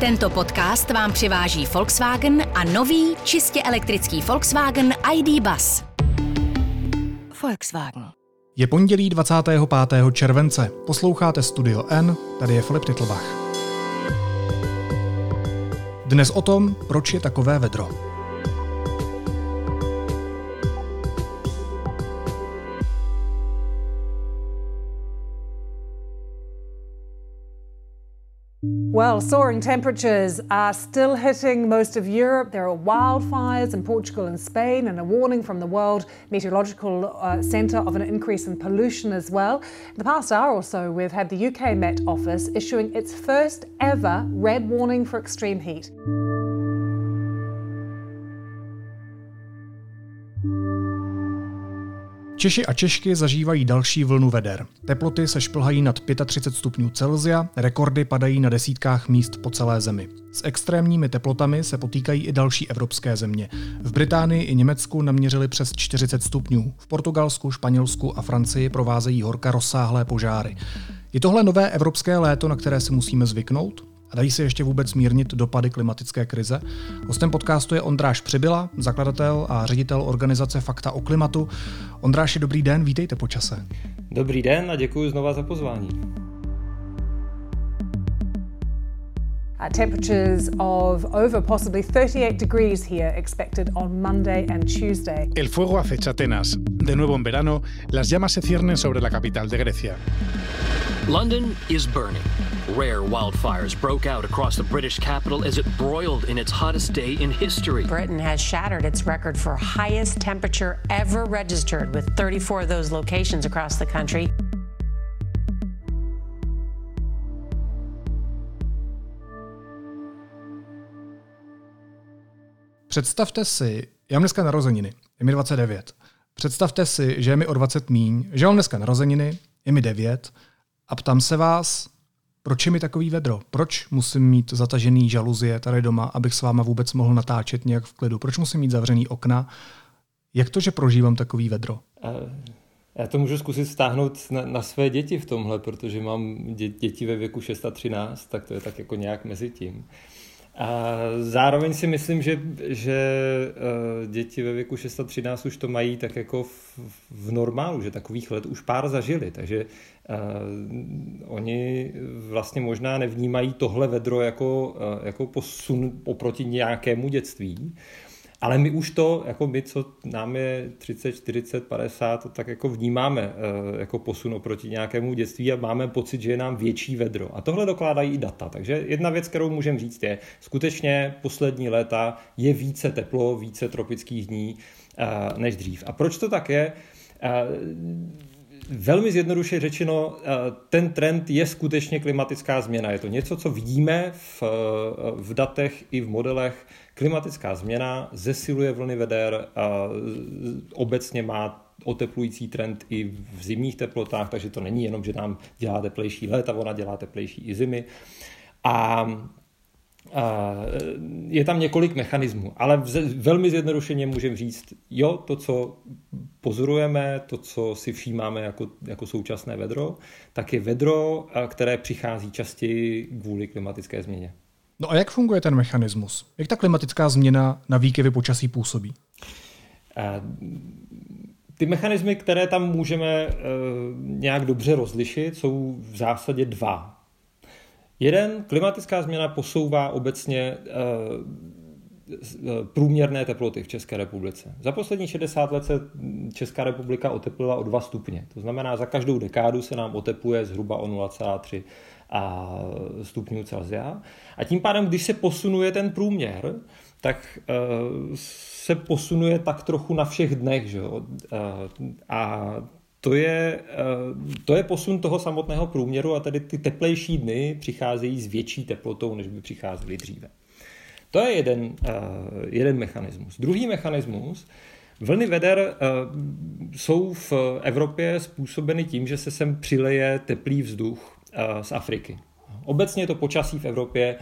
Tento podcast vám přiváží Volkswagen a nový čistě elektrický Volkswagen ID Bus. Volkswagen. Je pondělí 25. července. Posloucháte Studio N, tady je Filip Titlbach. Dnes o tom, proč je takové vedro. Well, soaring temperatures are still hitting most of Europe. There are wildfires in Portugal and Spain, and a warning from the World Meteorological uh, Centre of an increase in pollution as well. In the past hour or so, we've had the UK Met Office issuing its first ever red warning for extreme heat. Češi a Češky zažívají další vlnu veder. Teploty se šplhají nad 35 stupňů Celsia, rekordy padají na desítkách míst po celé zemi. S extrémními teplotami se potýkají i další evropské země. V Británii i Německu naměřili přes 40 stupňů. V Portugalsku, Španělsku a Francii provázejí horka rozsáhlé požáry. Je tohle nové evropské léto, na které se musíme zvyknout? A dají se ještě vůbec mírnit dopady klimatické krize? Hostem podcastu je Ondráš Přibyla, zakladatel a ředitel organizace Fakta o klimatu. Ondráši, dobrý den, vítejte po čase. Dobrý den a děkuji znova za pozvání. Uh, temperatures of over possibly 38 degrees here expected on Monday and Tuesday. El fuego acecha Atenas. De nuevo en verano, las llamas se ciernen sobre la capital de Grecia. London is burning. Rare wildfires broke out across the British capital as it broiled in its hottest day in history. Britain has shattered its record for highest temperature ever registered, with 34 of those locations across the country. Představte si, já mám dneska narozeniny, je mi 29. Představte si, že je mi o 20 míň, že mám dneska narozeniny, je mi 9 a ptám se vás, proč je mi takový vedro? Proč musím mít zatažený žaluzie tady doma, abych s váma vůbec mohl natáčet nějak v klidu? Proč musím mít zavřený okna? Jak to, že prožívám takový vedro? Já to můžu zkusit stáhnout na, na své děti v tomhle, protože mám dě, děti ve věku 6 a 13, tak to je tak jako nějak mezi tím. A zároveň si myslím, že, že uh, děti ve věku 6 a 13 už to mají tak jako v, v normálu, že takových let už pár zažili, takže uh, oni vlastně možná nevnímají tohle vedro jako, uh, jako posun oproti nějakému dětství, ale my už to, jako my, co nám je 30, 40, 50, to tak jako vnímáme eh, jako posun oproti nějakému dětství a máme pocit, že je nám větší vedro. A tohle dokládají i data. Takže jedna věc, kterou můžeme říct je, skutečně poslední léta je více teplo, více tropických dní eh, než dřív. A proč to tak je? Eh, velmi zjednoduše řečeno, ten trend je skutečně klimatická změna. Je to něco, co vidíme v, v datech i v modelech Klimatická změna zesiluje vlny veder, a obecně má oteplující trend i v zimních teplotách, takže to není jenom, že nám dělá teplejší léta, ona dělá teplejší i zimy. A je tam několik mechanismů, ale velmi zjednodušeně můžeme říct, jo, to, co pozorujeme, to, co si všímáme jako, jako současné vedro, tak je vedro, které přichází častěji kvůli klimatické změně. No a jak funguje ten mechanismus? Jak ta klimatická změna na výkyvy počasí působí? Ty mechanismy, které tam můžeme e, nějak dobře rozlišit, jsou v zásadě dva. Jeden, klimatická změna posouvá obecně e, e, průměrné teploty v České republice. Za poslední 60 let se Česká republika oteplila o 2 stupně. To znamená, za každou dekádu se nám otepluje zhruba o 0,3 a stupňů Celsia. A tím pádem, když se posunuje ten průměr, tak uh, se posunuje tak trochu na všech dnech. Že Uh, a to je, uh, to je posun toho samotného průměru a tedy ty teplejší dny přicházejí s větší teplotou, než by přicházely dříve. To je jeden, uh, jeden mechanismus. Druhý mechanismus, Vlny veder uh, jsou v Evropě způsobeny tím, že se sem přileje teplý vzduch z Afriky. Obecně to počasí v Evropě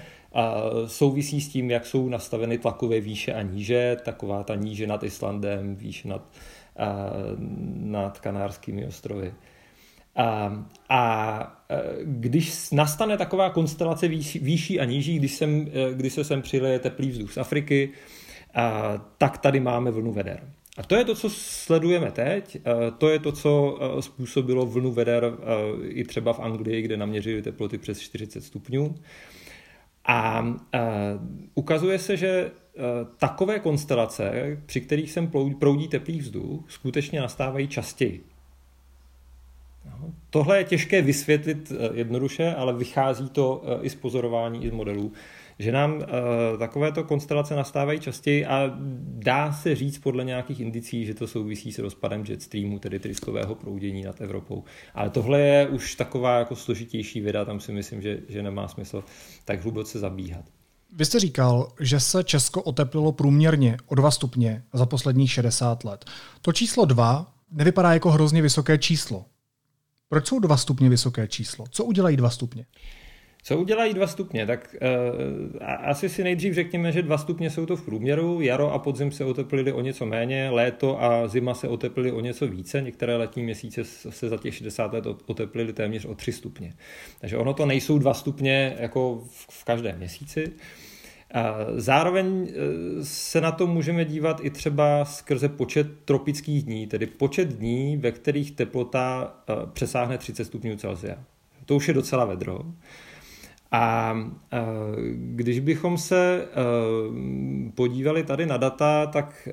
souvisí s tím, jak jsou nastaveny tlakové výše a níže, taková ta níže nad Islandem, výše nad, nad Kanárskými ostrovy. A, a e, když nastane taková konstelace výši, výší a níží, když, sem, e, když se sem přileje teplý vzduch z Afriky, a, tak tady máme vlnu veder. A to je to, co sledujeme teď, to je to, co způsobilo vlnu veder i třeba v Anglii, kde naměřili teploty přes 40 stupňů. A ukazuje se, že takové konstelace, při kterých sem proudí teplý vzduch, skutečně nastávají častěji. No, tohle je těžké vysvětlit jednoduše, ale vychází to i z pozorování, i z modelů že nám uh, takovéto konstelace nastávají častěji a dá se říct podle nějakých indicí, že to souvisí s rozpadem jetstreamu, tedy tryskového proudění nad Evropou. Ale tohle je už taková jako složitější věda, tam si myslím, že, že nemá smysl tak hluboce zabíhat. Vy jste říkal, že se Česko oteplilo průměrně o 2 stupně za posledních 60 let. To číslo 2 nevypadá jako hrozně vysoké číslo. Proč jsou 2 stupně vysoké číslo? Co udělají 2 stupně? Co udělají dva stupně? Tak uh, asi si nejdřív řekněme, že dva stupně jsou to v průměru. Jaro a podzim se oteplili o něco méně, léto a zima se oteplili o něco více. Některé letní měsíce se za těch 60 let oteplili téměř o 3 stupně. Takže ono to nejsou dva stupně jako v, v každém měsíci. Zároveň eh, se na to můžeme dívat i třeba skrze počet tropických dní, tedy počet dní, ve kterých teplota eh, přesáhne 30 stupňů Celsia. To už je docela vedro. A když bychom se podívali tady na data, tak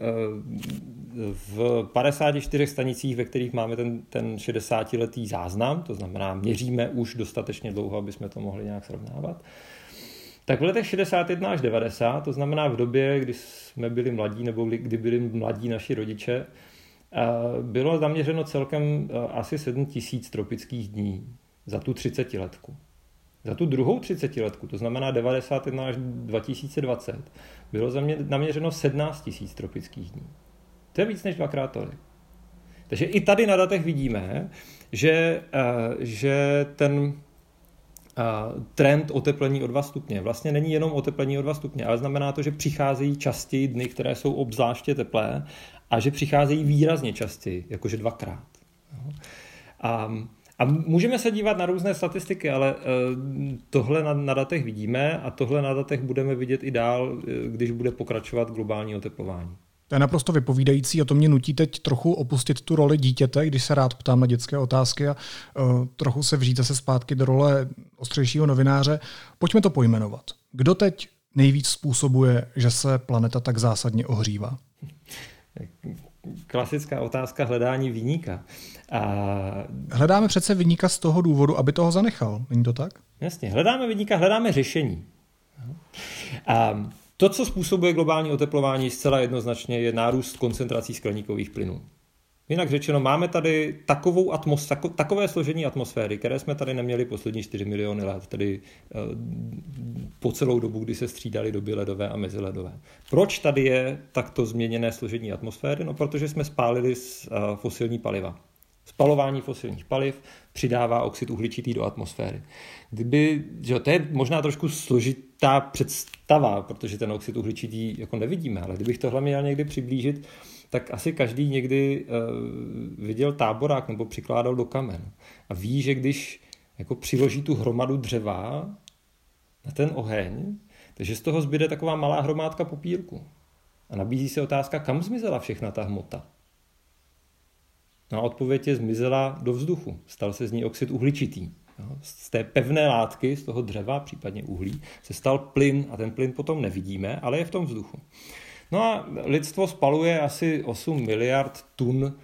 v 54 stanicích, ve kterých máme ten, ten 60-letý záznam, to znamená, měříme už dostatečně dlouho, aby jsme to mohli nějak srovnávat, tak v letech 61 až 90, to znamená v době, kdy jsme byli mladí, nebo kdy byli mladí naši rodiče, bylo zaměřeno celkem asi 7 tisíc tropických dní za tu 30 letku. Za tu druhou třicetiletku, to znamená 91 až 2020, bylo naměřeno 17 tisíc tropických dní. To je víc než dvakrát tolik. Takže i tady na datech vidíme, že, uh, že ten uh, trend oteplení o 2 stupně vlastně není jenom oteplení o 2 stupně, ale znamená to, že přicházejí častěji dny, které jsou obzvláště teplé a že přicházejí výrazně častěji, jakože dvakrát. A a můžeme se dívat na různé statistiky, ale eh, tohle na, na datech vidíme a tohle na datech budeme vidět i dál, eh, když bude pokračovat globální oteplování. To je naprosto vypovídající a to mě nutí teď trochu opustit tu roli dítěte, když se rád ptám na dětské otázky a uh, trochu se vžít zase zpátky do role ostřejšího novináře. Pojďme to pojmenovat. Kdo teď nejvíc způsobuje, že se planeta tak zásadně ohřívá? Klasická otázka hledání výníka. A... Hledáme přece vyníka z toho důvodu, aby toho zanechal. Není to tak? Jasně, hledáme vyníka, hledáme řešení. A to, co způsobuje globální oteplování, zcela jednoznačně je nárůst koncentrací skleníkových plynů. Jinak řečeno, máme tady takovou atmos, takové složení atmosféry, které jsme tady neměli poslední 4 miliony let, tedy eh, po celou dobu, kdy se střídaly doby ledové a meziledové. Proč tady je takto změněné složení atmosféry? No, protože jsme spálili eh, fosilní paliva. Spalování fosilních paliv přidává oxid uhličitý do atmosféry. Kdyby, že to je možná trošku složitá představa, protože ten oxid uhličitý jako nevidíme, ale kdybych tohle měl někdy přiblížit, tak asi každý někdy uh, viděl táborák nebo přikládal do kamen. A ví, že když jako přiloží tu hromadu dřeva na ten oheň, takže z toho zbyde taková malá hromádka popírku. A nabízí se otázka, kam zmizela všechna ta hmota. No a odpověď je zmizela do vzduchu. Stal se z ní oxid uhličitý. Z té pevné látky, z toho dřeva, případně uhlí, se stal plyn a ten plyn potom nevidíme, ale je v tom vzduchu. No a lidstvo spaluje asi 8 miliard tun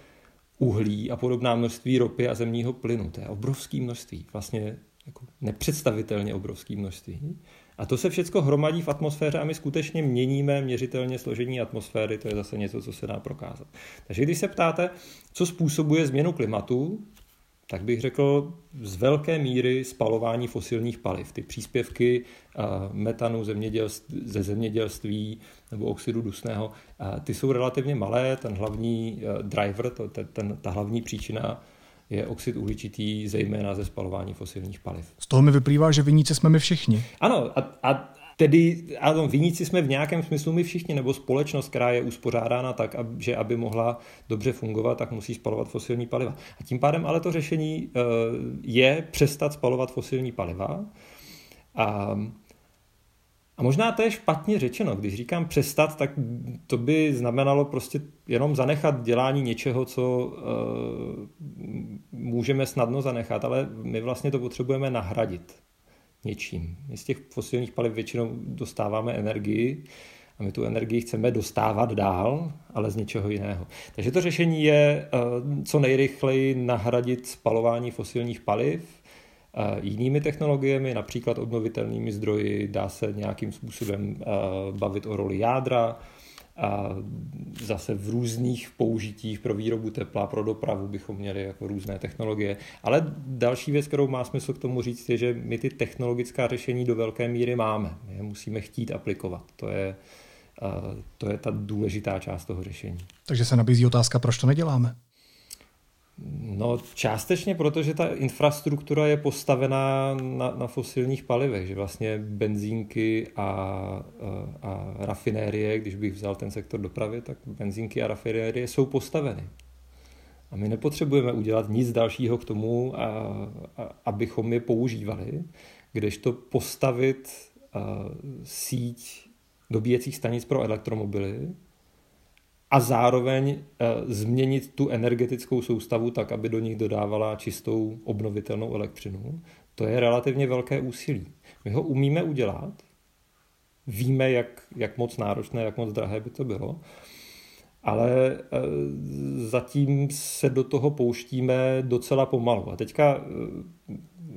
uhlí a podobná množství ropy a zemního plynu. To je obrovské množství, vlastně jako nepředstavitelně obrovské množství. A to se všechno hromadí v atmosféře a my skutečně měníme měřitelně složení atmosféry, to je zase něco, co se dá prokázat. Takže když se ptáte, co způsobuje změnu klimatu, tak bych řekl z velké míry spalování fosilních paliv. Ty příspěvky metanu ze zemědělství nebo oxidu dusného, ty jsou relativně malé. Ten hlavní driver, to, ten, ta hlavní příčina je oxid uhličitý, zejména ze spalování fosilních paliv. Z toho mi vyplývá, že viníci jsme my všichni. Ano, a, a, Tedy, ano, viníci jsme v nějakém smyslu my všichni, nebo společnost, která je uspořádána tak, že aby mohla dobře fungovat, tak musí spalovat fosilní paliva. A tím pádem ale to řešení eh, je přestat spalovat fosilní paliva. A a možná to je špatně řečeno. Když říkám přestat, tak to by znamenalo prostě jenom zanechat dělání něčeho, co uh, můžeme snadno zanechat, ale my vlastně to potřebujeme nahradit něčím. My z těch fosilních paliv většinou dostáváme energii a my tu energii chceme dostávat dál, ale z něčeho jiného. Takže to řešení je uh, co nejrychleji nahradit spalování fosilních paliv jinými technologiemi, například obnovitelnými zdroji, dá se nějakým způsobem bavit o roli jádra, a zase v různých použitích pro výrobu tepla, pro dopravu bychom měli jako různé technologie. Ale další věc, kterou má smysl k tomu říct, je, že my ty technologická řešení do velké míry máme. My je musíme chtít aplikovat. To je, to je ta důležitá část toho řešení. Takže se nabízí otázka, proč to neděláme? No částečně, protože ta infrastruktura je postavená na, na fosilních palivech, že vlastně benzínky a, a, a rafinérie, když bych vzal ten sektor dopravy, tak benzínky a rafinérie jsou postaveny. A my nepotřebujeme udělat nic dalšího k tomu, a, a, abychom je používali, kdežto postavit a, síť dobíjecích stanic pro elektromobily, a zároveň eh, změnit tu energetickou soustavu tak, aby do nich dodávala čistou obnovitelnou elektřinu, to je relativně velké úsilí. My ho umíme udělat, víme, jak, jak moc náročné, jak moc drahé by to bylo, ale eh, zatím se do toho pouštíme docela pomalu. A teďka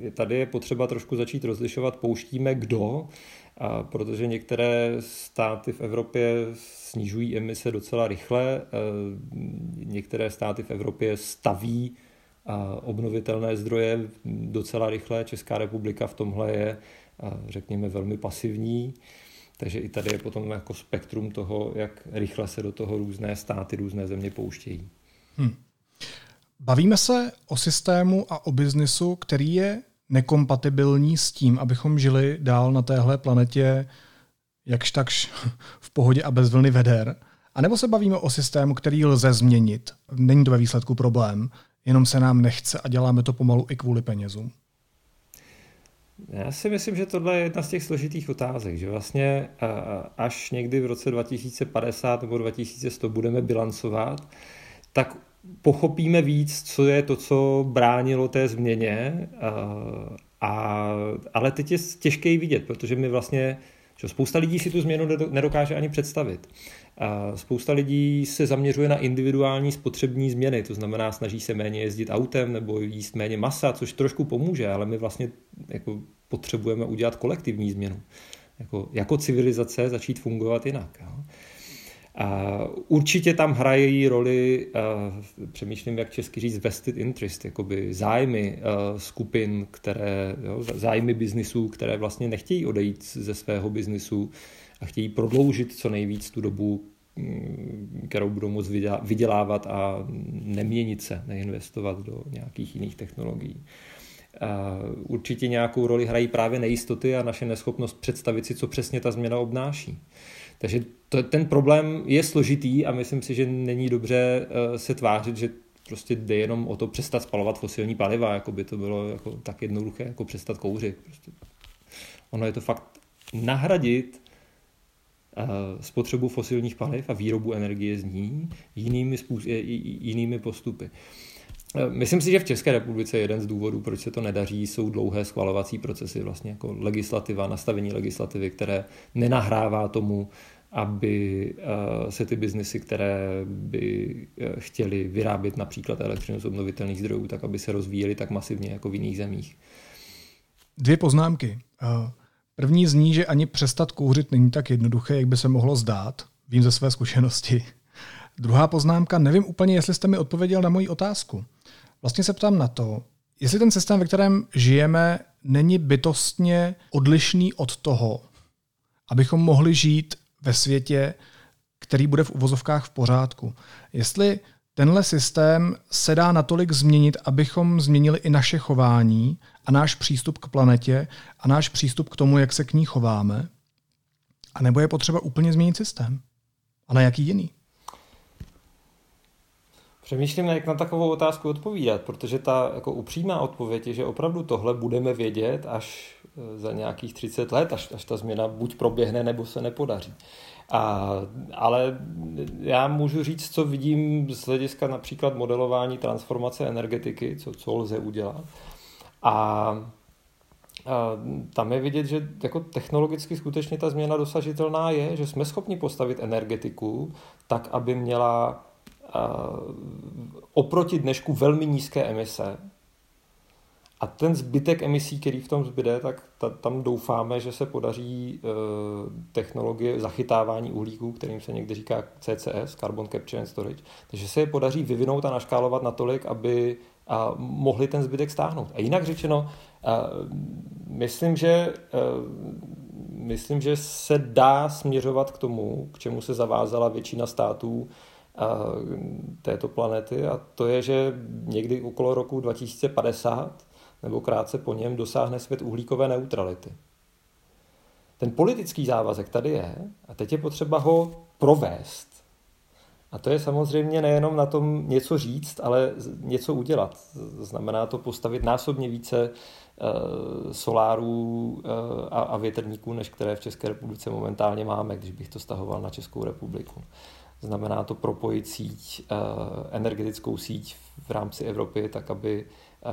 eh, tady je potřeba trošku začít rozlišovat, pouštíme kdo, a protože některé státy v Evropě snižují emise docela rychle, eh, některé státy v Evropě staví obnovitelné zdroje docela rychle. Česká republika v tomhle je, řekněme, velmi pasivní. Takže i tady je potom jako spektrum toho, jak rychle se do toho různé státy, různé země pouštějí. Hmm. Bavíme se o systému a o biznisu, který je nekompatibilní s tím, abychom žili dál na téhle planetě jakž takž v pohodě a bez vlny veder. A nebo se bavíme o systému, který lze změnit. Není to ve výsledku problém, jenom se nám nechce a děláme to pomalu i kvůli penězům. Já si myslím, že tohle je jedna z těch složitých otázek, že vlastně až někdy v roce 2050 nebo 2100 budeme bilancovat, tak pochopíme víc, co je to, co bránilo té změně, a, ale teď je těžké vidět, protože my vlastně, že spousta lidí si tu změnu nedokáže ani představit. Spousta lidí se zaměřuje na individuální spotřební změny, to znamená snaží se méně jezdit autem nebo jíst méně masa, což trošku pomůže, ale my vlastně jako potřebujeme udělat kolektivní změnu. Jako, jako civilizace začít fungovat jinak. Jo. Určitě tam hrají roli, uh, přemýšlím, jak česky říct, vested interest, jakoby zájmy uh, skupin, které, jo, zájmy biznisů, které vlastně nechtějí odejít ze svého biznisu a chtějí prodloužit co nejvíc tu dobu, mm, kterou budou moct vydělávat a neměnit se, neinvestovat do nějakých jiných technologií. Určitě nějakou roli hrají právě nejistoty a naše neschopnost představit si, co přesně ta změna obnáší. Takže to, ten problém je složitý a myslím si, že není dobře uh, se tvářit, že prostě jde jenom o to přestat spalovat fosilní paliva, jako by to bylo jako tak jednoduché, jako přestat kouřit. Prostě. Ono je to fakt nahradit uh, spotřebu fosilních paliv a výrobu energie z ní jinými, způsoby, jinými postupy. Eh, myslím si, že v České republice jeden z důvodů, proč se to nedaří, jsou dlouhé schvalovací procesy, vlastně jako legislativa, nastavení legislativy, které nenahrává tomu, aby eh, se ty biznesy, které by eh, chtěli vyrábět například elektřinu z obnovitelných zdrojů, tak aby se rozvíjely tak masivně jako v jiných zemích. Dvě poznámky. První zní, že ani přestat kouřit není tak jednoduché, jak by se mohlo zdát. Vím ze své zkušenosti. Druhá poznámka, nevím úplně, jestli jste mi odpověděl na moji otázku. Vlastně se ptám na to, jestli ten systém, ve kterém žijeme, není bytostně odlišný od toho, abychom mohli žít ve světě, který bude v uvozovkách v pořádku. Jestli tenhle systém se dá natolik změnit, abychom změnili i naše chování a náš přístup k planetě a náš přístup k tomu, jak se k ní chováme, A nebo je potřeba úplně změnit systém? A na jaký jiný? Přemýšlím, jak na takovou otázku odpovídat, protože ta jako upřímá odpověď je, že opravdu tohle budeme vědět až e, za nějakých 30 let, až, až ta změna buď proběhne, nebo se nepodaří. A, ale já můžu říct, co vidím z hlediska například modelování transformace energetiky, co, co lze udělat. A, a tam je vidět, že jako technologicky skutečně ta změna dosažitelná je, že jsme schopni postavit energetiku tak, aby měla oproti dnešku velmi nízké emise. A ten zbytek emisí, který v tom zbyde, tak ta, tam doufáme, že se podaří e, technologie zachytávání uhlíků, kterým se někdy říká CCS, Carbon Capture and Storage, takže se je podaří vyvinout a naškálovat natolik, aby a mohli ten zbytek stáhnout. A jinak řečeno, a, myslím, že a, myslím, že se dá směřovat k tomu, k čemu se zavázala většina států této planety a to je, že někdy okolo roku 2050 nebo krátce po něm dosáhne svět uhlíkové neutrality. Ten politický závazek tady je a teď je potřeba ho provést. A to je samozřejmě nejenom na tom něco říct, ale něco udělat. Znamená to postavit násobně více uh, solárů a, a větrníků, než které v České republice momentálně máme, když bych to stahoval na Českou republiku. Znamená to propojit síť, eh, energetickou síť v rámci Evropy, tak aby eh,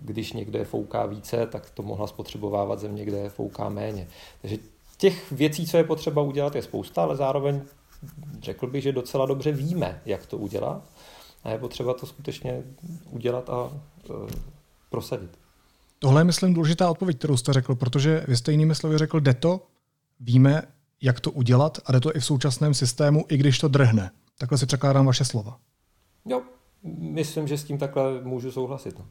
když někde fouká více, tak to mohla spotřebovávat země, kde fouká méně. Takže těch věcí, co je potřeba udělat, je spousta, ale zároveň řekl bych, že docela dobře víme, jak to udělat. A je potřeba to skutečně udělat a uh, prosadit. Tohle je, myslím, důležitá odpověď, kterou jste řekl, protože vy jste jinými slovy řekl, jde to, víme, jak to udělat a jde to i v současném systému, i když to drhne. Takhle si překládám vaše slova. Jo, myslím, že s tím takhle můžu souhlasit. No.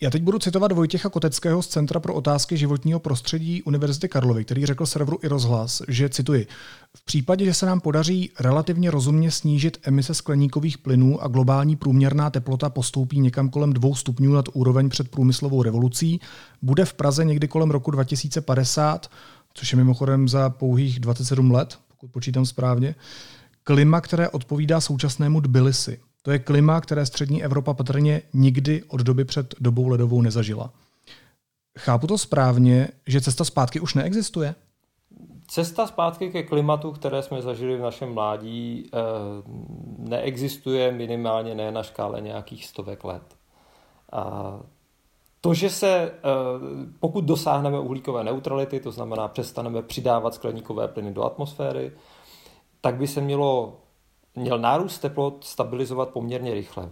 Já teď budu citovat Vojtěcha Koteckého z Centra pro otázky životního prostředí Univerzity Karlovy, který řekl serveru i rozhlas, že cituji, v případě, že se nám podaří relativně rozumně snížit emise skleníkových plynů a globální průměrná teplota postoupí někam kolem dvou stupňů nad úroveň před průmyslovou revolucí, bude v Praze někdy kolem roku 2050 což je mimochodem za pouhých 27 let, pokud počítám správně, klima, které odpovídá současnému Tbilisi. To je klima, které střední Evropa patrně nikdy od doby před dobou ledovou nezažila. Chápu to správně, že cesta zpátky už neexistuje? Cesta zpátky ke klimatu, které jsme zažili v našem mládí, eh, neexistuje minimálně ne na škále nějakých stovek let. A to, že se, eh, pokud dosáhneme uhlíkové neutrality, to znamená přestaneme přidávat skleníkové plyny do atmosféry, tak by se mělo, měl nárůst teplot stabilizovat poměrně rychle.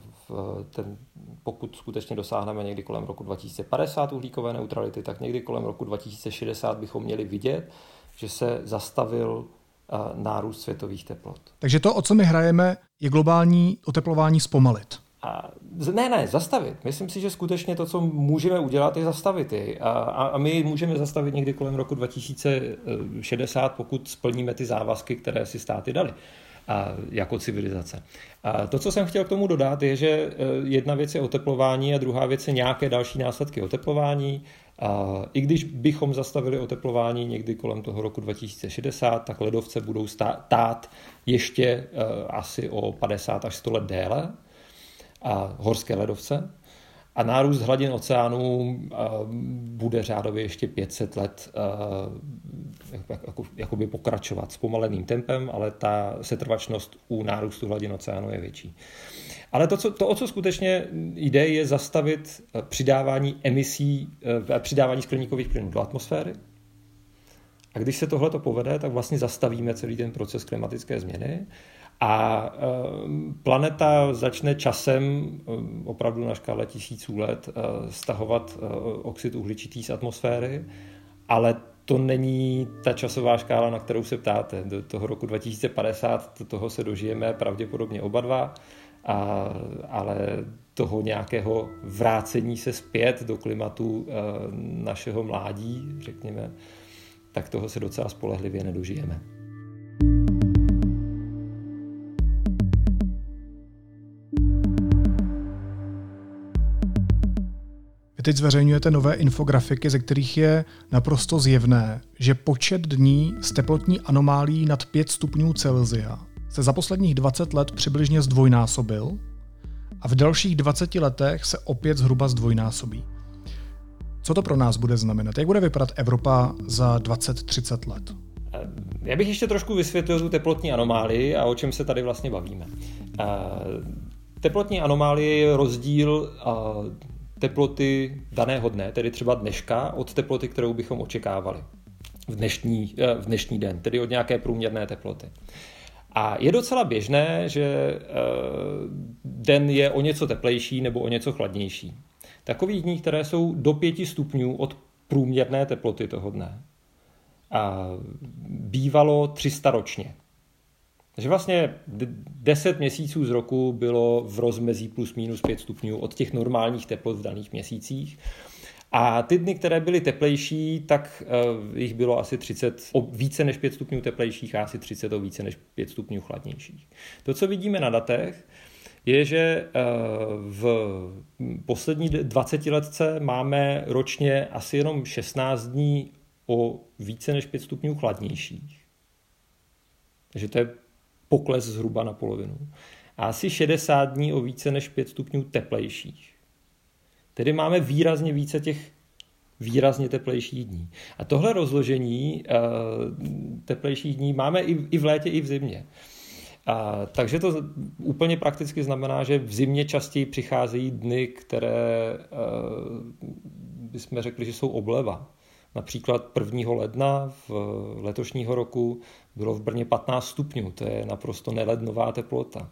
Ten, pokud skutečně dosáhneme někdy kolem roku 2050 uhlíkové neutrality, tak někdy kolem roku 2060 bychom měli vidět, že se zastavil eh, nárůst světových teplot. Takže to, o co my hrajeme, je globální oteplování zpomalit. A, ne, ne, zastavit. Myslím si, že skutečně to, co můžeme udělat, je zastavit ji. A, a, a my můžeme zastavit někdy kolem roku 2060, pokud splníme ty závazky, které si státy dali a jako civilizace. A to, co jsem chtěl k tomu dodat, je, že e, jedna věc je oteplování a druhá věc je nějaké další následky oteplování. A I když bychom zastavili oteplování někdy kolem toho roku 2060, tak ledovce budou stát ještě uh, asi o 50 až 100 let déle a horské ledovce. A nárůst hladin oceánů bude řádově ještě 500 let jako, jakoby pokračovat s pomaleným tempem, ale ta setrvačnost u nárůstu hladin oceánu je větší. Ale to, co, to, o co skutečně jde, je zastavit přidávání emisí, přidávání skleníkových plynů do atmosféry. A když se tohle povede, tak vlastně zastavíme celý ten proces klimatické změny a eh, planeta začne časem, eh, opravdu na škále tisíců let, eh, stahovat oxid uhličitý z atmosféry, ale to není ta časová škála, na kterou se ptáte. Do toho roku 2050 do toho se dožijeme pravděpodobně oba dva, a, ale toho nějakého vrácení se zpět do klimatu našeho mládí, řekněme, tak toho se docela spolehlivě nedožijeme. Teď zveřejňujete nové infografiky, ze kterých je naprosto zjevné, že počet dní s teplotní anomálí nad 5 stupňů Celsia se za posledních 20 let přibližně zdvojnásobil a v dalších 20 letech se opět zhruba zdvojnásobí. Co to pro nás bude znamenat? Jak bude vypadat Evropa za 20-30 let? Já bych ještě trošku vysvětlil tu teplotní anomálii a o čem se tady vlastně bavíme. Teplotní anomálie je rozdíl teploty daného dne, tedy třeba dneška, od teploty, kterou bychom očekávali v dnešní, eh, v dnešní den, tedy od nějaké průměrné teploty. A je docela běžné, že eh, den je o něco teplejší nebo o něco chladnější. Takových dní, které jsou do 5 stupňů od průměrné teploty toho dne, a bývalo 300 ročně. Takže vlastně 10 měsíců z roku bylo v rozmezí plus minus 5 stupňů od těch normálních teplot v daných měsících. A ty dny, které byly teplejší, tak uh, jich bylo asi 30 o více než 5 stupňů teplejších a asi 30 o více než 5 stupňů chladnějších. To, co vidíme na datech, je, že uh, v poslední 20 letce máme ročně asi jenom 16 dní o více než 5 stupňů chladnějších. Takže to je pokles zhruba na polovinu. A asi 60 dní o více než 5 stupňů teplejších. Tedy máme výrazně více těch výrazně teplejších dní. A tohle rozložení uh, teplejších dní máme i, v létě, i v zimě. A, takže to úplně prakticky znamená, že v zimě častěji přicházejí dny, které uh, bychom řekli, že jsou obleva. Například 1. ledna v letošního roku bylo v Brně 15 stupňů, to je naprosto nelednová teplota.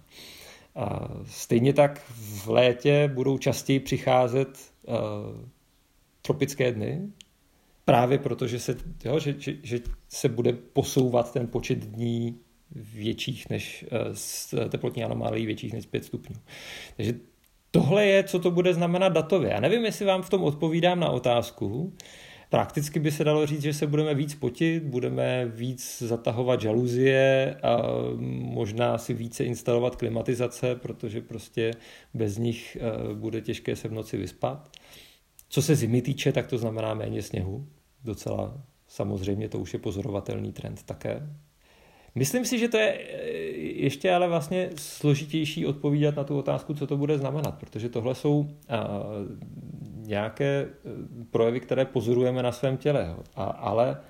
A stejně tak v létě budou častěji přicházet uh, tropické dny, právě proto, že se, jo, že, že, že se bude posouvat ten počet dní větších než uh, teplotní anomálii větších než 5 stupňů. Takže tohle je, co to bude znamenat datově. Já nevím, jestli vám v tom odpovídám na otázku, Prakticky by se dalo říct, že se budeme víc potit, budeme víc zatahovat žaluzie a možná si více instalovat klimatizace, protože prostě bez nich eh, bude těžké se v noci vyspat. Co se zimy týče, tak to znamená méně sněhu. Docela samozřejmě to už je pozorovatelný trend také. Myslím si, že to je eh, ještě ale vlastně složitější odpovídat na tu otázku, co to bude znamenat, protože tohle jsou eh, nějaké eh, projevy, které pozorujeme na svém těle. A, ale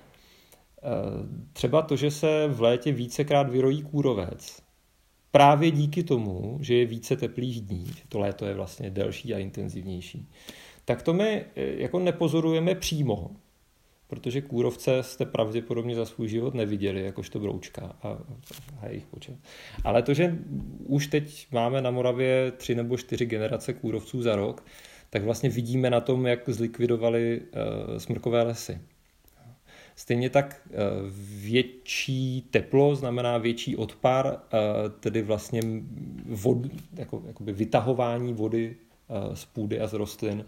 třeba to, že se v létě vícekrát vyrojí kůrovec, právě díky tomu, že je více teplých dní, že to léto je vlastně delší a intenzivnější, tak to my jako nepozorujeme přímo, protože kůrovce jste pravděpodobně za svůj život neviděli, jakožto broučka a, a jejich počet. Ale to, že už teď máme na Moravě tři nebo čtyři generace kůrovců za rok, tak vlastně vidíme na tom, jak zlikvidovali uh, smrkové lesy. Stejně tak uh, větší teplo znamená větší odpar, uh, tedy vlastně vod, jako, jakoby vytahování vody z půdy a z rostlin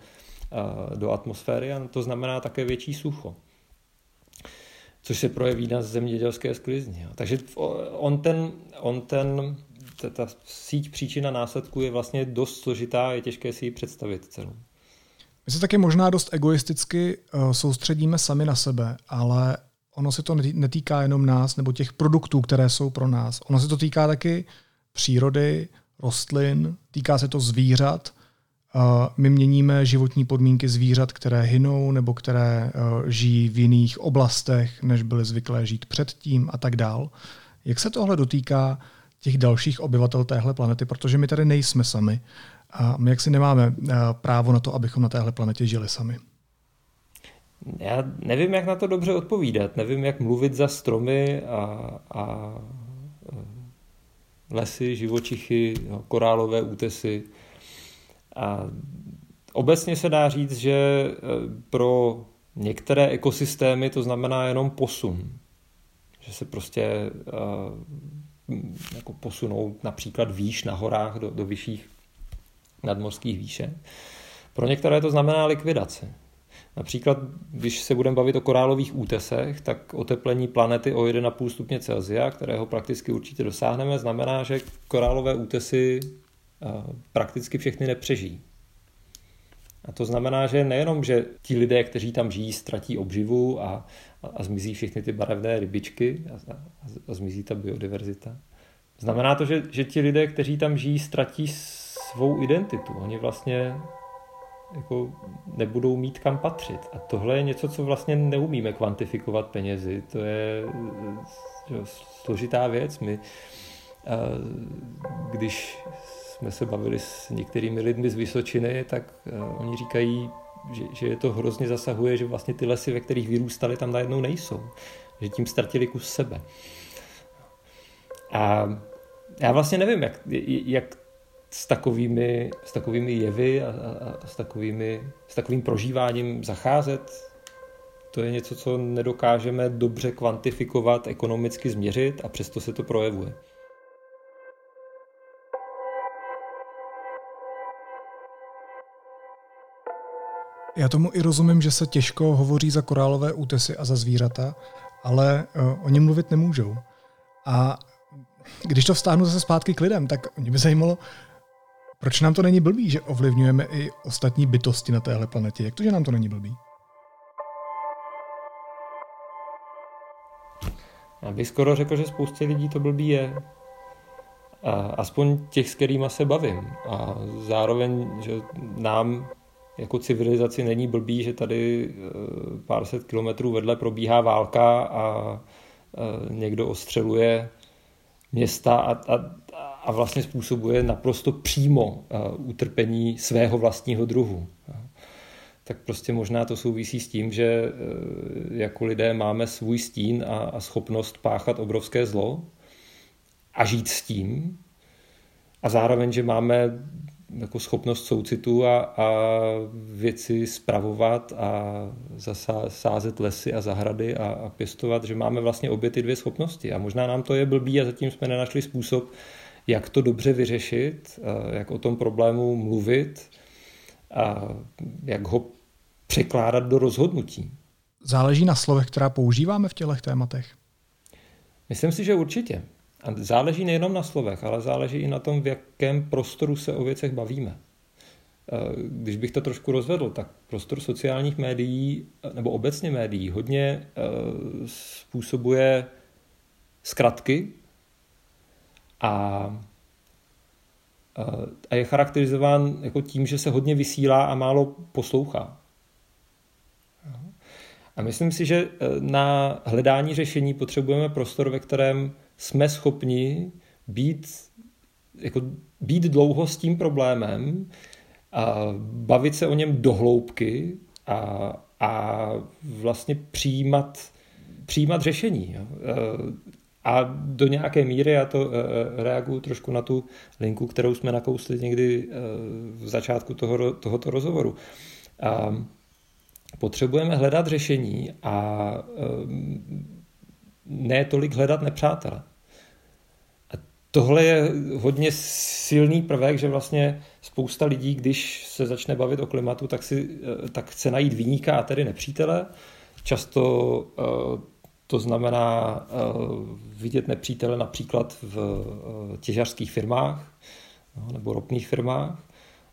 do atmosféry a to znamená také větší sucho což se projeví na zemědělské sklizni. Takže on ten, on ten ta, ta síť příčina následku je vlastně dost složitá, je těžké si ji představit celou. My se taky možná dost egoisticky uh, soustředíme sami na sebe, ale ono se to netýká jenom nás nebo těch produktů, které jsou pro nás. Ono se to týká taky přírody, rostlin, týká se to zvířat my měníme životní podmínky zvířat, které hynou nebo které eh, žijí v jiných oblastech, než byly zvyklé žít předtím a tak dál. Jak se tohle dotýká těch dalších obyvatel téhle planety, protože my tady nejsme sami a my jaksi nemáme eh, právo na to, abychom na téhle planetě žili sami. Já nevím, jak na to dobře odpovídat. Nevím, jak mluvit za stromy a, a eh, lesy, živočichy, korálové útesy. A obecně se dá říct, že e, pro některé ekosystémy to znamená jenom posun. Že se prostě jako posunou například výš na horách do, do vyšších nadmorských výšek. Pro některé to znamená likvidace. Například, když se budeme bavit o korálových útesech, tak oteplení planety o 1,5 stupně Celsia, kterého prakticky určitě dosáhneme, znamená, že korálové útesy prakticky všechny nepřežijí. A to znamená, že nejenom, že ti lidé, kteří tam žijí, ztratí obživu a, a, a zmizí všechny ty barevné rybičky a, a, a zmizí ta biodiverzita. Znamená to, že, že ti lidé, kteří tam žijí, ztratí svou identitu. Oni vlastně jako nebudou mít kam patřit. A tohle je něco, co vlastně neumíme kvantifikovat penězi. To je že, složitá věc. My, když jsme se bavili s některými lidmi z Vysočiny, tak oni říkají, že, že je to hrozně zasahuje, že vlastně ty lesy, ve kterých vyrůstali, tam najednou nejsou. Že tím ztratili kus sebe. A já vlastně nevím, jak, jak s takovými, s takovými jevy a, a, a s, takovými, s takovým prožíváním zacházet. To je něco, co nedokážeme dobře kvantifikovat, ekonomicky změřit a přesto se to projevuje. Já tomu i rozumím, že se těžko hovoří za korálové útesy a za zvířata, ale uh, oni mluvit nemůžou. A když to vztáhnu zase zpátky k lidem, tak mě by zajímalo, proč nám to není blbý, že ovlivňujeme i ostatní bytosti na téhle planetě? Jak to, že nám to není blbý? Já bych skoro řekl, že spoustě lidí to blbý je. A aspoň těch, s kterými se bavím. A zároveň, že nám jako civilizaci není blbý, že tady eh, pár set kilometrů vedle probíhá válka a eh, někdo ostřeluje města a, a, a vlastně způsobuje naprosto přímo uh, utrpení svého vlastního druhu. Tak prostě možná to souvisí s tím, že jako lidé máme svůj stín a, a schopnost páchat obrovské zlo a žít s tím. A zároveň, že máme jako schopnost soucitu a, a věci spravovat a zasázet lesy a zahrady a, a pěstovat, že máme vlastně obě ty dvě schopnosti. A možná nám to je blbý a zatím jsme nenašli způsob, jak to dobře vyřešit, jak o tom problému mluvit a jak ho překládat do rozhodnutí. Záleží na slovech, která používáme v těchto tématech? Myslím si, že určitě. A záleží nejenom na slovech, ale záleží i na tom, v jakém prostoru se o věcech bavíme. Když bych to trošku rozvedl, tak prostor sociálních médií nebo obecně médií hodně způsobuje zkratky, a, a je charakterizován jako tím, že se hodně vysílá a málo poslouchá. A myslím si, že na hledání řešení potřebujeme prostor, ve kterém jsme schopni být, jako být dlouho s tím problémem, a bavit se o něm dohloubky a, a vlastně přijímat, přijímat řešení. E, a do nějaké míry, já to eh, reaguju trošku na tu linku, kterou jsme nakousli někdy v začátku toho, tohoto rozhovoru. A potřebujeme hledat řešení a ne tolik hledat nepřátele. Tohle je hodně silný prvek, že vlastně spousta lidí, když se začne bavit o klimatu, tak, si, tak chce najít výníka a tedy nepřítele. Často to znamená eh, vidět nepřítele například v eh, těžařských firmách no, nebo ropných firmách.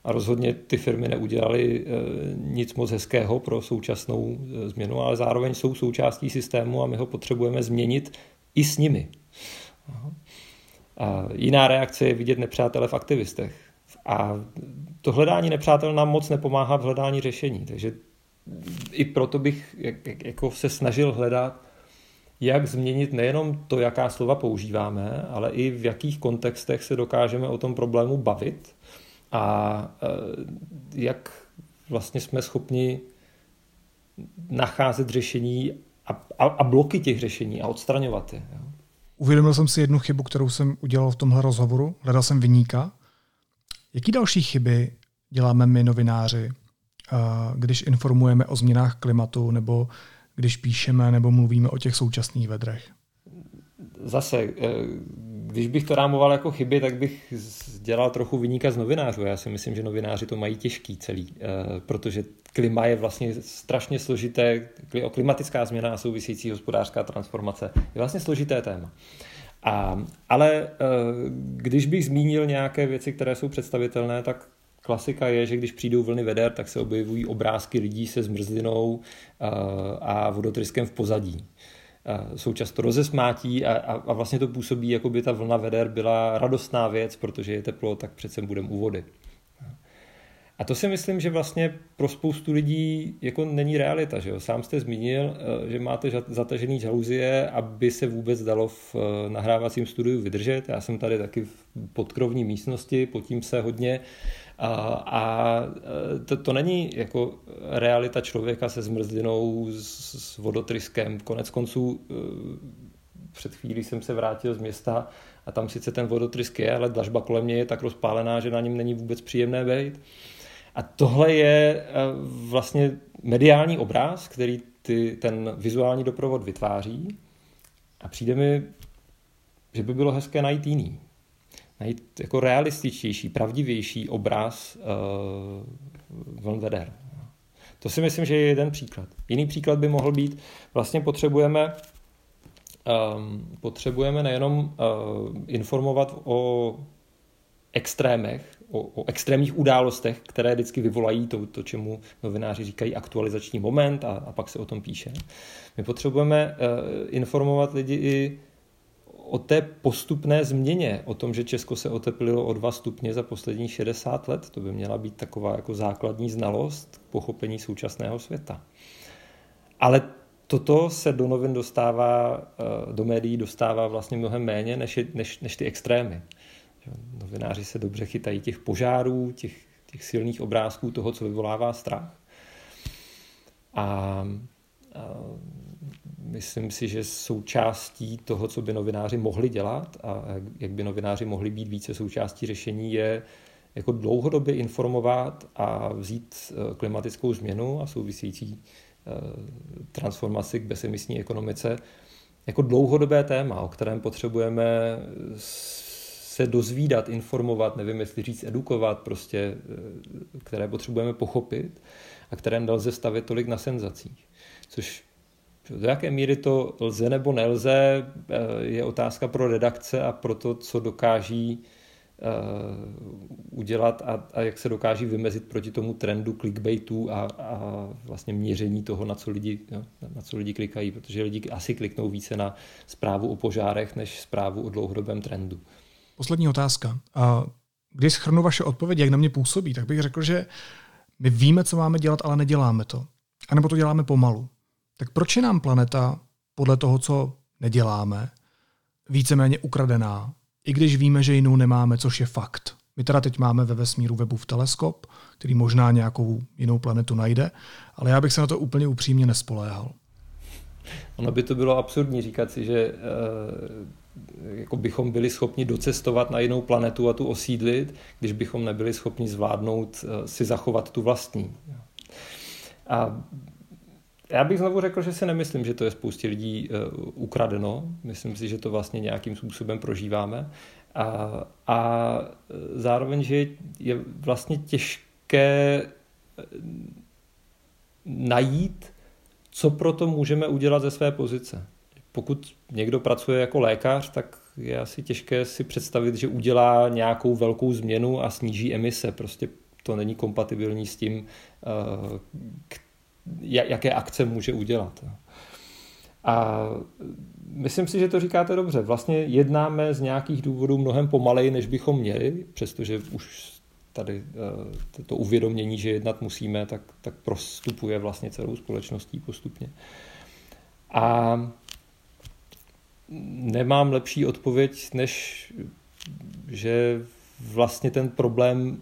A rozhodně ty firmy neudělaly eh, nic moc hezkého pro současnou změnu, ale zároveň jsou součástí systému a my ho potřebujeme změnit i s nimi. A jiná reakce je vidět nepřátele v aktivistech. A to hledání nepřátel nám moc nepomáhá v hledání řešení. Takže i proto bych jako se snažil hledat jak změnit nejenom to, jaká slova používáme, ale i v jakých kontextech se dokážeme o tom problému bavit a e, jak vlastně jsme schopni nacházet řešení a, a, a bloky těch řešení a odstraňovat je. Jo. Uvědomil jsem si jednu chybu, kterou jsem udělal v tomhle rozhovoru. Hledal jsem vyníka. Jaký další chyby děláme my novináři, e, když informujeme o změnách klimatu nebo když píšeme nebo mluvíme o těch současných vedrech? Zase, eh, když bych to rámoval jako chyby, tak bych dělal trochu vyníka z novinářů. Já si myslím, že novináři to mají těžký celý, eh, protože klima je vlastně strašně složité, klimatická změna a související hospodářská transformace je vlastně složité téma. A, ale eh, když bych zmínil nějaké věci, které jsou představitelné, tak klasika je, že když přijdou vlny veder, tak se objevují obrázky lidí se zmrzlinou a vodotryskem v pozadí. Jsou často rozesmátí a, a, a vlastně to působí, jako by ta vlna veder byla radostná věc, protože je teplo, tak přece budeme u vody. A to si myslím, že vlastně pro spoustu lidí jako není realita. Že jo? Sám jste zmínil, eh, že máte zatažený žaluzie, aby se vůbec dalo v eh, nahrávacím studiu vydržet. Já jsem tady taky v podkrovní místnosti, potím se hodně. A, a eh, to, to není jako realita člověka se zmrzlinou, s, s vodotryskem. Konec konců před chvílí jsem se vrátil z města a tam sice ten vodotrysk je, ale dlažba kolem mě je tak rozpálená, že na něm není vůbec příjemné být. A tohle je eh, vlastně mediální obraz, který ty, ten vizuální doprovod vytváří a přijde mi, že by bylo hezké najít jiný. Najít jako realističtější, pravdivější obraz uh, vln veder. To si myslím, že je jeden příklad. Jiný příklad by mohl být, vlastně potřebujeme um, potřebujeme nejenom uh, informovat o extrémech, o, o extrémních událostech, které vždycky vyvolají to, to čemu novináři říkají aktualizační moment a, a pak se o tom píše. My potřebujeme uh, informovat lidi i o té postupné změně, o tom, že Česko se oteplilo o 2 stupně za posledních 60 let. To by měla být taková jako základní znalost k pochopení současného světa. Ale toto se do novin dostává, eh, do médií dostává vlastně mnohem méně než, než, než ty extrémy. Novináři se dobře chytají těch požárů, těch, těch silných obrázků toho, co vyvolává strach. A, a myslím si, že součástí toho, co by novináři mohli dělat a jak by novináři mohli být více součástí řešení, je jako dlouhodobě informovat a vzít eh, klimatickou změnu a související eh, transformaci k bezemisní ekonomice jako dlouhodobé téma, o kterém potřebujeme se dozvídat, informovat, nevím, jestli říct edukovat, prostě, eh, které potřebujeme pochopit a které nelze stavět tolik na senzacích. Což do jaké míry to lze nebo nelze, eh, je otázka pro redakce a pro to, co dokáží eh, udělat a, a jak se dokáží vymezit proti tomu trendu clickbaitů a, a vlastně měření toho, na co, lidi, na co lidi klikají, protože lidi asi kliknou více na zprávu o požárech, než zprávu o dlouhodobém trendu. Poslední otázka. Když schrnu vaše odpovědi, jak na mě působí, tak bych řekl, že my víme, co máme dělat, ale neděláme to. A nebo to děláme pomalu. Tak proč je nám planeta podle toho, co neděláme, víceméně ukradená, i když víme, že jinou nemáme, což je fakt. My teda teď máme ve vesmíru webův teleskop, který možná nějakou jinou planetu najde, ale já bych se na to úplně upřímně nespoléhal. Ono by to bylo absurdní říkat si, že uh, jako bychom byli schopni docestovat na jinou planetu a tu osídlit, když bychom nebyli schopni zvládnout uh, si zachovat tu vlastní. A já bych znovu řekl, že si nemyslím, že to je spoustě lidí uh, ukradeno. Myslím si, že to vlastně nějakým způsobem prožíváme. A, a zároveň, že je vlastně těžké najít co pro to můžeme udělat ze své pozice. Pokud někdo pracuje jako lékař, tak je asi těžké si představit, že udělá nějakou velkou změnu a sníží emise. Prostě to není kompatibilní s tím, eh, jaké akce může udělat. A myslím si, že to říkáte dobře. Vlastně jednáme z nějakých důvodů mnohem pomaleji, než bychom měli, přestože už tady eh, to uvědomění, že jednat musíme, tak, tak prostupuje vlastně celou společností postupně. A nemám lepší odpověď, než že vlastně ten problém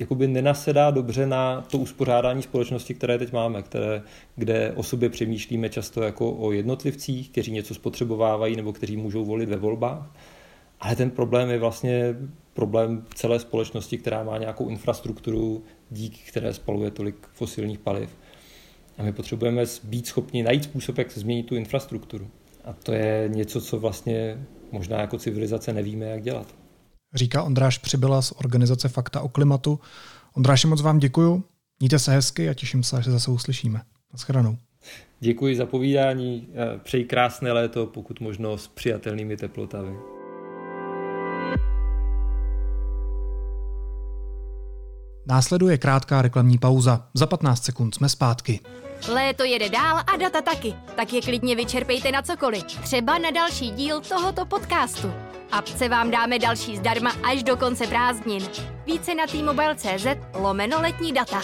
jakoby nenasedá dobře na to uspořádání společnosti, které teď máme, které, kde o sobě přemýšlíme často jako o jednotlivcích, kteří něco spotřebovávají nebo kteří můžou volit ve volbách. Ale ten problém je vlastně problém celé společnosti, která má nějakou infrastrukturu, díky které spaluje tolik fosilních paliv. A my potřebujeme být schopni najít způsob, jak změnit tu infrastrukturu. A to je něco, co vlastně možná jako civilizace nevíme, jak dělat. Říká Ondráš Přibyla z organizace Fakta o klimatu. Ondráši, moc vám děkuju. Mějte se hezky a těším se, že se zase uslyšíme. Naschledanou. Děkuji za povídání. Přeji krásné léto, pokud možno s přijatelnými teplotami. Následuje krátká reklamní pauza. Za 15 sekund jsme zpátky. Léto jede dál a data taky, tak je klidně vyčerpejte na cokoliv. Třeba na další díl tohoto podcastu. Apce vám dáme další zdarma až do konce prázdnin. Více na t-mobile.cz lomeno letní data.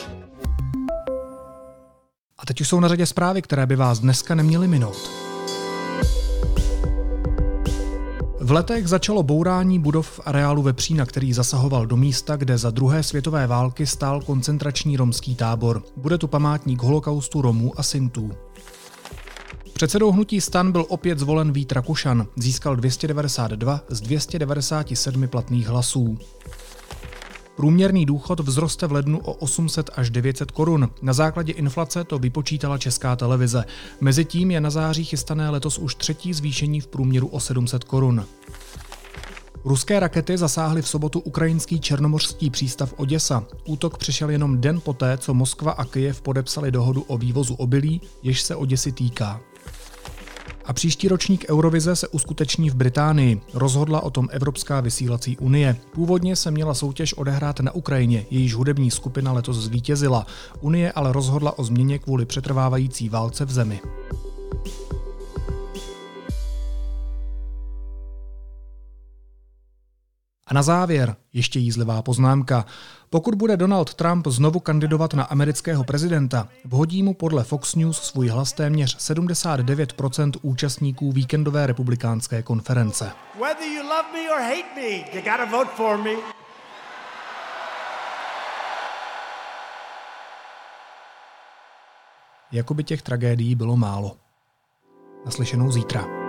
A teď už jsou na řadě zprávy, které by vás dneska neměly minout. V letech začalo bourání budov v areálu Vepřína, který zasahoval do místa, kde za druhé světové války stál koncentrační romský tábor. Bude tu památník holokaustu Romů a Sintů. Předsedou hnutí stan byl opět zvolen Vít Rakušan. Získal 292 z 297 platných hlasů. Průměrný důchod vzroste v lednu o 800 až 900 korun. Na základě inflace to vypočítala Česká televize. Mezitím je na září chystané letos už třetí zvýšení v průměru o 700 korun. Ruské rakety zasáhly v sobotu ukrajinský černomořský přístav Oděsa. Útok přišel jenom den poté, co Moskva a Kyjev podepsali dohodu o vývozu obilí, jež se Oděsy týká. A příští ročník Eurovize se uskuteční v Británii. Rozhodla o tom Evropská vysílací unie. Původně se měla soutěž odehrát na Ukrajině, jejíž hudební skupina letos zvítězila. Unie ale rozhodla o změně kvůli přetrvávající válce v zemi. A na závěr ještě jízlivá poznámka. Pokud bude Donald Trump znovu kandidovat na amerického prezidenta, vhodí mu podle Fox News svůj hlas téměř 79% účastníků víkendové republikánské konference. Jako by těch tragédií bylo málo. Naslyšenou zítra.